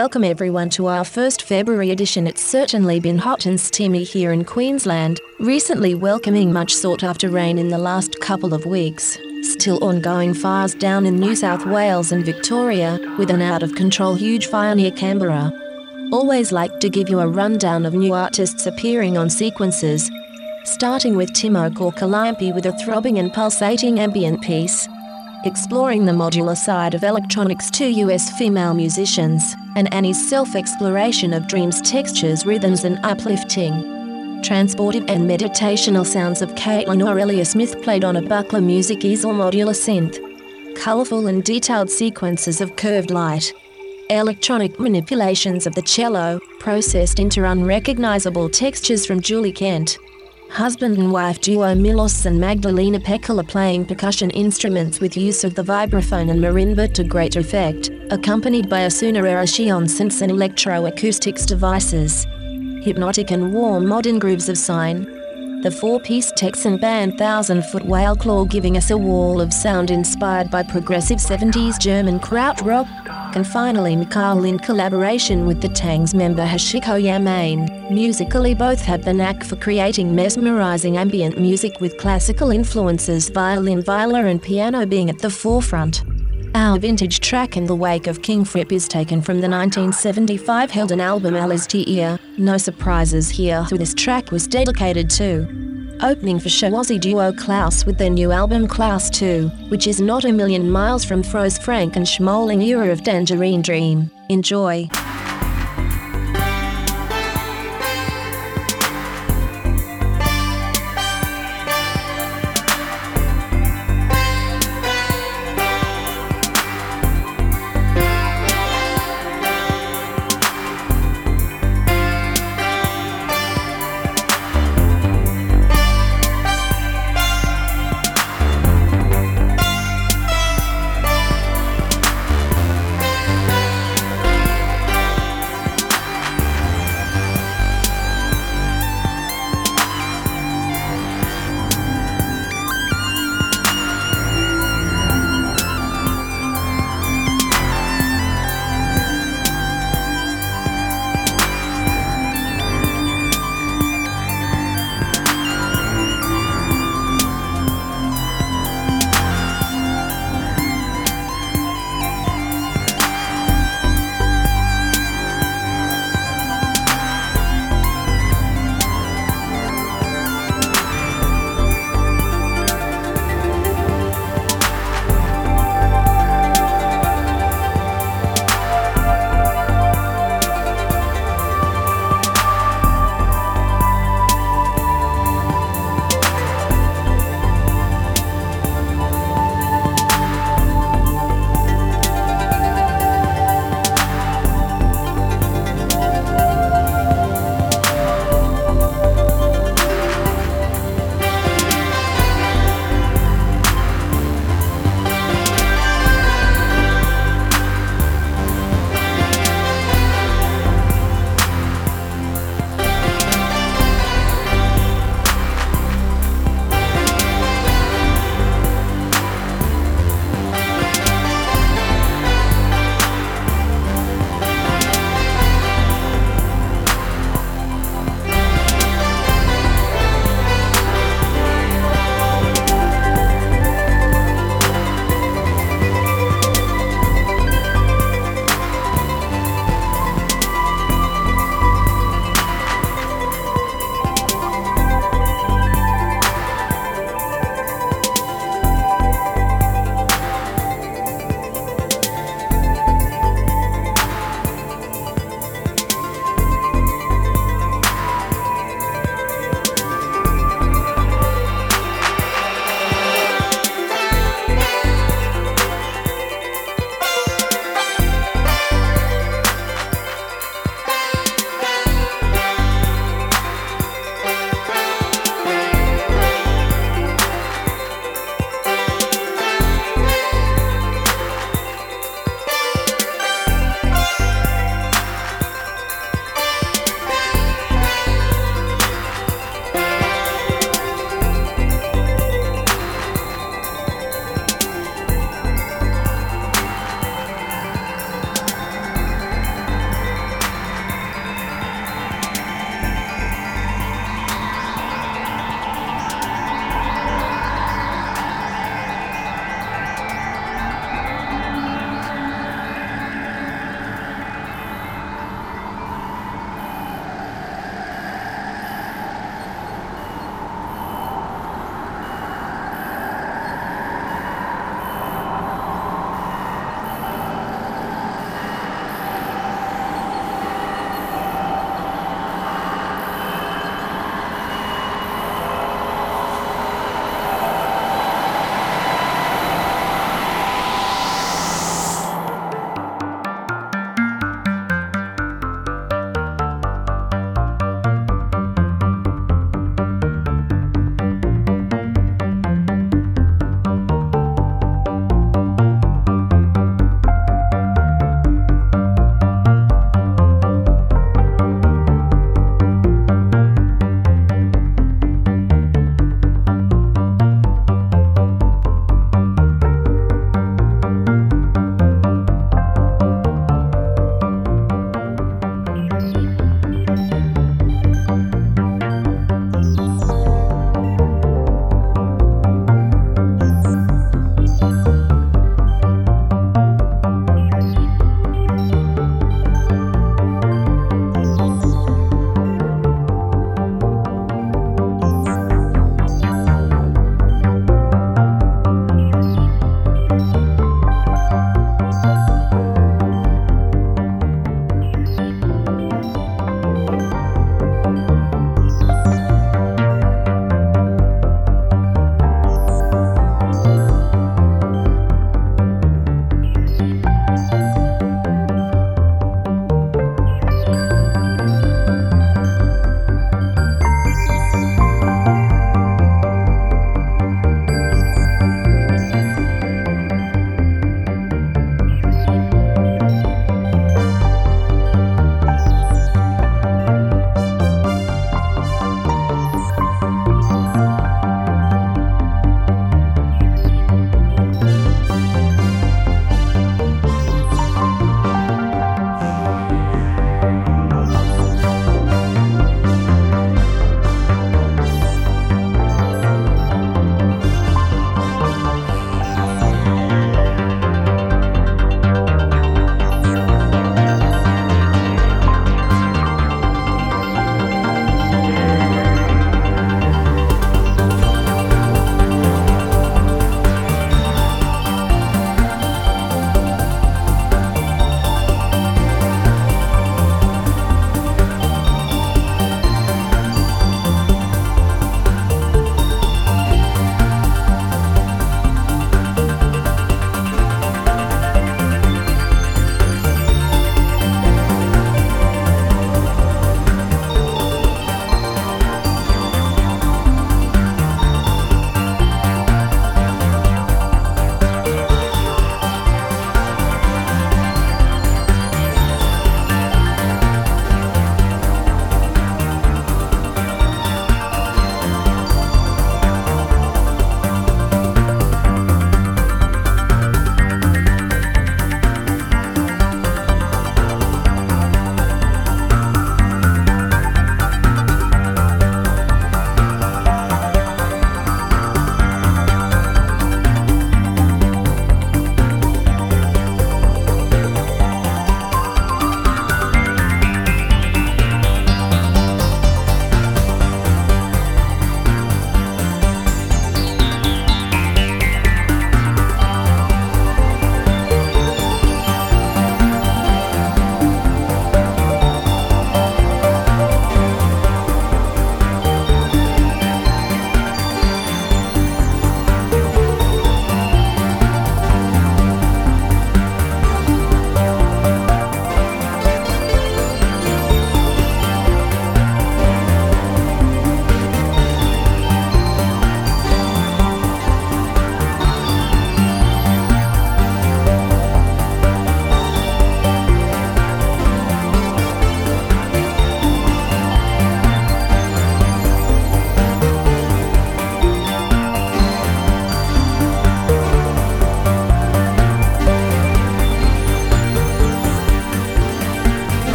Welcome everyone to our first February edition. It's certainly been hot and steamy here in Queensland, recently welcoming much sought after rain in the last couple of weeks. Still ongoing fires down in New South Wales and Victoria, with an out of control huge fire near Canberra. Always like to give you a rundown of new artists appearing on sequences. Starting with Timo Kaukolampi with a throbbing and pulsating ambient piece. Exploring the modular side of electronics, two US female musicians, and Annie's self exploration of dreams, textures, rhythms, and uplifting. Transportive and meditational sounds of Kaitlyn Aurelia Smith played on a Buchla Music Easel modular synth. Colourful and detailed sequences of curved light. Electronic manipulations of the cello, processed into unrecognizable textures from Julia Kent. Husband and wife duo Milos and Magdalena Pekala playing percussion instruments with use of the vibraphone and marimba to great effect, accompanied by a Sonora Shion synths and electroacoustics devices. Hypnotic and warm modern grooves of sign. The four-piece Texan band Thousand Foot Whale Claw giving us a wall of sound inspired by progressive 70s German krautrock, and finally Mikhail in collaboration with the Tangs member Hoshiko Yamane. Musically both have the knack for creating mesmerizing ambient music with classical influences violin, viola and piano being at the forefront. Our vintage track in the wake of King Fripp is taken from the 1975 Heldon album Allez Teia. No surprises here who this track was dedicated to. Opening for show Aussie duo Klaus with their new album Klaus 2, which is not a million miles from Froese Franke and Schmoelling era of Tangerine Dream. Enjoy.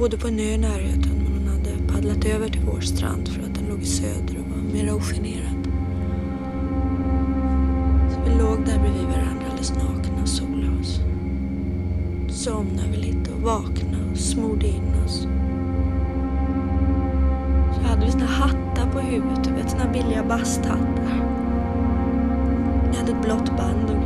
bodde på en ö i närheten men hon hade paddlat över till vår strand för att den låg i söder och var mera ogenerad. Så vi låg där bredvid varandra alldeles nakna och solade oss. Somnade vi lite och vaknade och smorde in oss. Så hade vi såna hattar på huvudet, du vet såna billiga basthattar. Vi hade ett blått band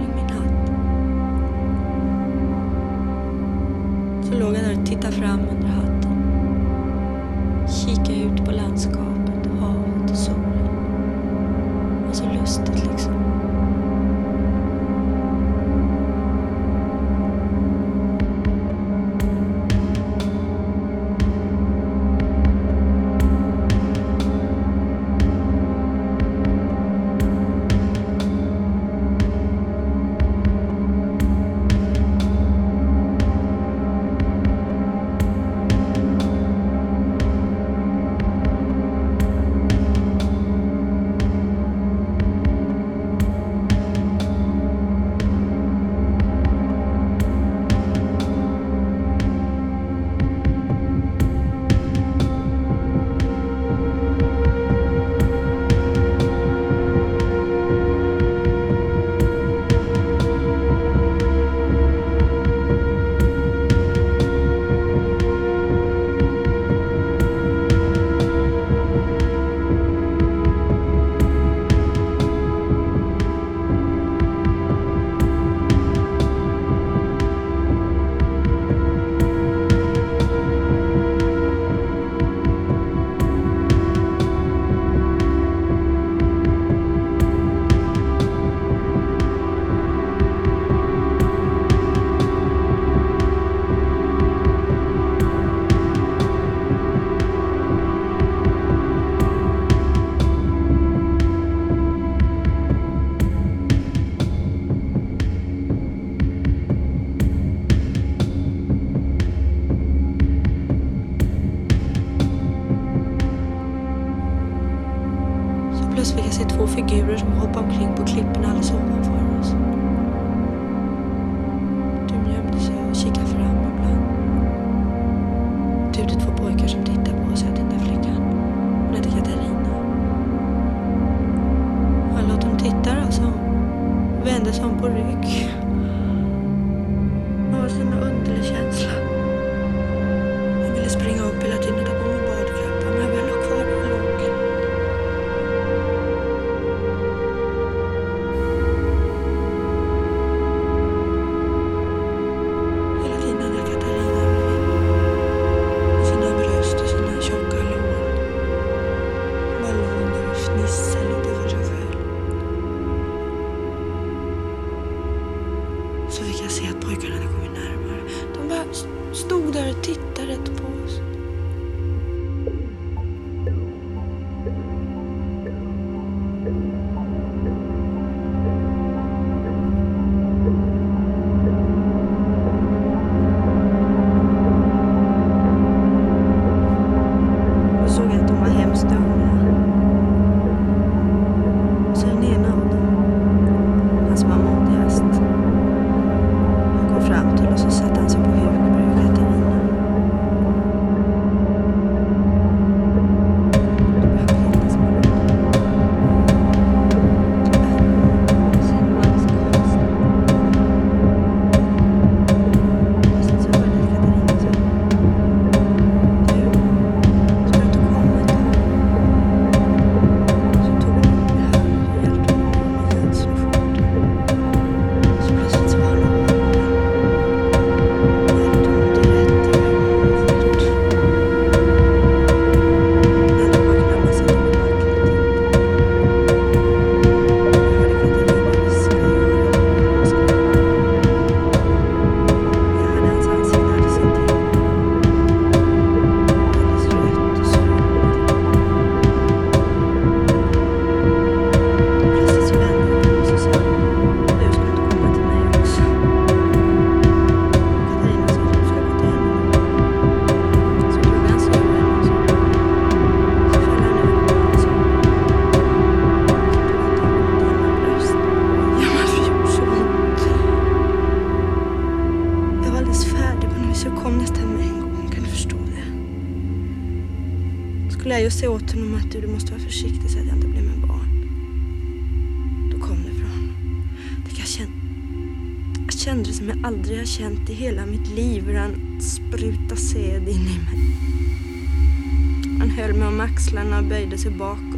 desse boco